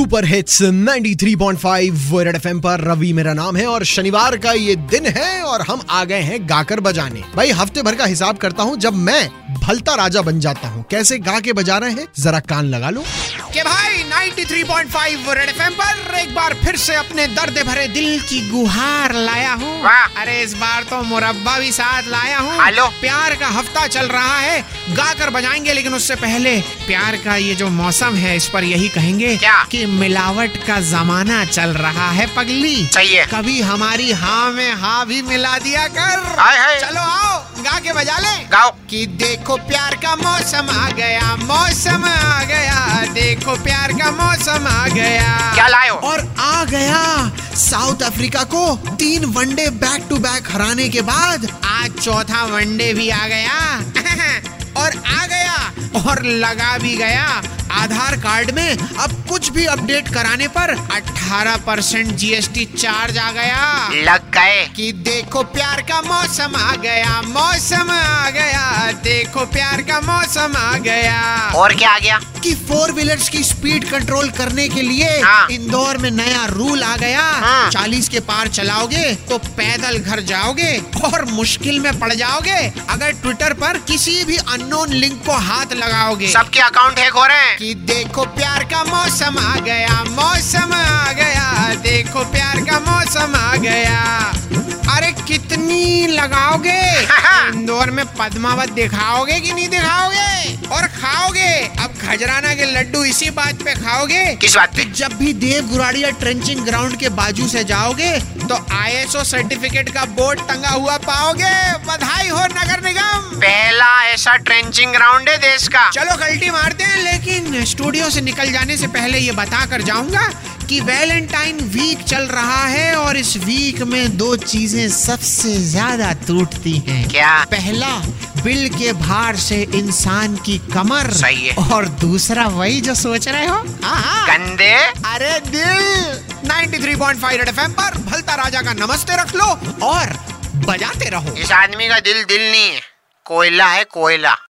Super hits 93.5 red FM पर रवि मेरा नाम है और शनिवार का ये दिन है और हम आ गए हैं गाकर बजाने। भाई हफ़्ते भर का हिसाब करता हूँ जब मैं भलता राजा बन जाता हूँ। कैसे गा के बजा रहे हैं? जरा कान लगा लो। के भाई 93.5 रेड एफएम पर एक बार फिर से अपने दर्द भरे दिल की गुहार लाया हूँ। अरे इस बार तो मुरब्बा भी साथ लाया हूँ। प्यार का हफ़्ता चल रहा है। गाकर बजाएँगे लेकिन उससे पहले प्यार का ये जो मौसम है इस पर यही कहेंगे क्या? कि मिलावट का जमाना चल रहा है पगली। सही है। कभी हमारी हाँ में हाँ भी मिला दिया कर। हाय हाय। चलो आओ गा के बजा ले। गाओ। कि देखो प्यार का मौसम आ गया मौसम आ गया। देखो प्यार का मौसम आ गया। क्या लाए हो? और आ गया साउथ अफ्रीका को तीन वनडे बैक टू बैक हराने के बाद। आज चौथा वनडे भी आ गया। और आ गया और लगा भी गया। आधार कार्ड में अब कुछ भी अपडेट कराने पर 18 परसेंट जीएसटी चार्ज आ गया। लग गए। कि देखो प्यार का मौसम आ गया मौसम आ गया देखो प्यार का मौसम आ गया। और क्या आ गया? कि फोर व्हीलर्स की स्पीड कंट्रोल करने के लिए हाँ। इंदौर में नया रूल आ गया। हाँ। चालीस के पार चलाओगे तो पैदल घर जाओगे और मुश्किल में पड़ जाओगे। अगर ट्विटर पर किसी भी अननोन लिंक को हाथ लगाओगे। सबके अकाउंट हैक हो रहे हैं। कि देखो प्यार का मौसम आ गया मौसम आ गया। देखो प्यार का मौसम आ गया। अरे कितनी लगाओगे? इंदौर में पद्मावत दिखाओगे कि नहीं दिखाओगे? और खाओगे? अब खजराना के लड्डू इसी बात पे खाओगे किस बात पे? जब भी देव गुराड़िया ट्रेंचिंग ग्राउंड के बाजू से जाओगे तो आईएसओ सर्टिफिकेट का बोर्ड टंगा हुआ पाओगे। बधाई हो नगर निगम। ऐसा ट्रेंचिंग ग्राउंड है देश का। चलो गलती मारते हैं लेकिन स्टूडियो से निकल जाने से पहले ये बता कर जाऊँगा कि वैलेंटाइन वीक चल रहा है और इस वीक में दो चीज़ें सबसे ज़्यादा टूटती हैं। क्या? पहला बिल के भार से इंसान की कमर सही है। और दूसरा वही जो सोच रहे हो। हाँ गंदे। अरे दिल! 93.5 रेड एफएम पर भलता राजा का नमस्ते रख लो और बजाते रहो। इस आदमी का दिल दिल नहीं है। कोयला है कोयला।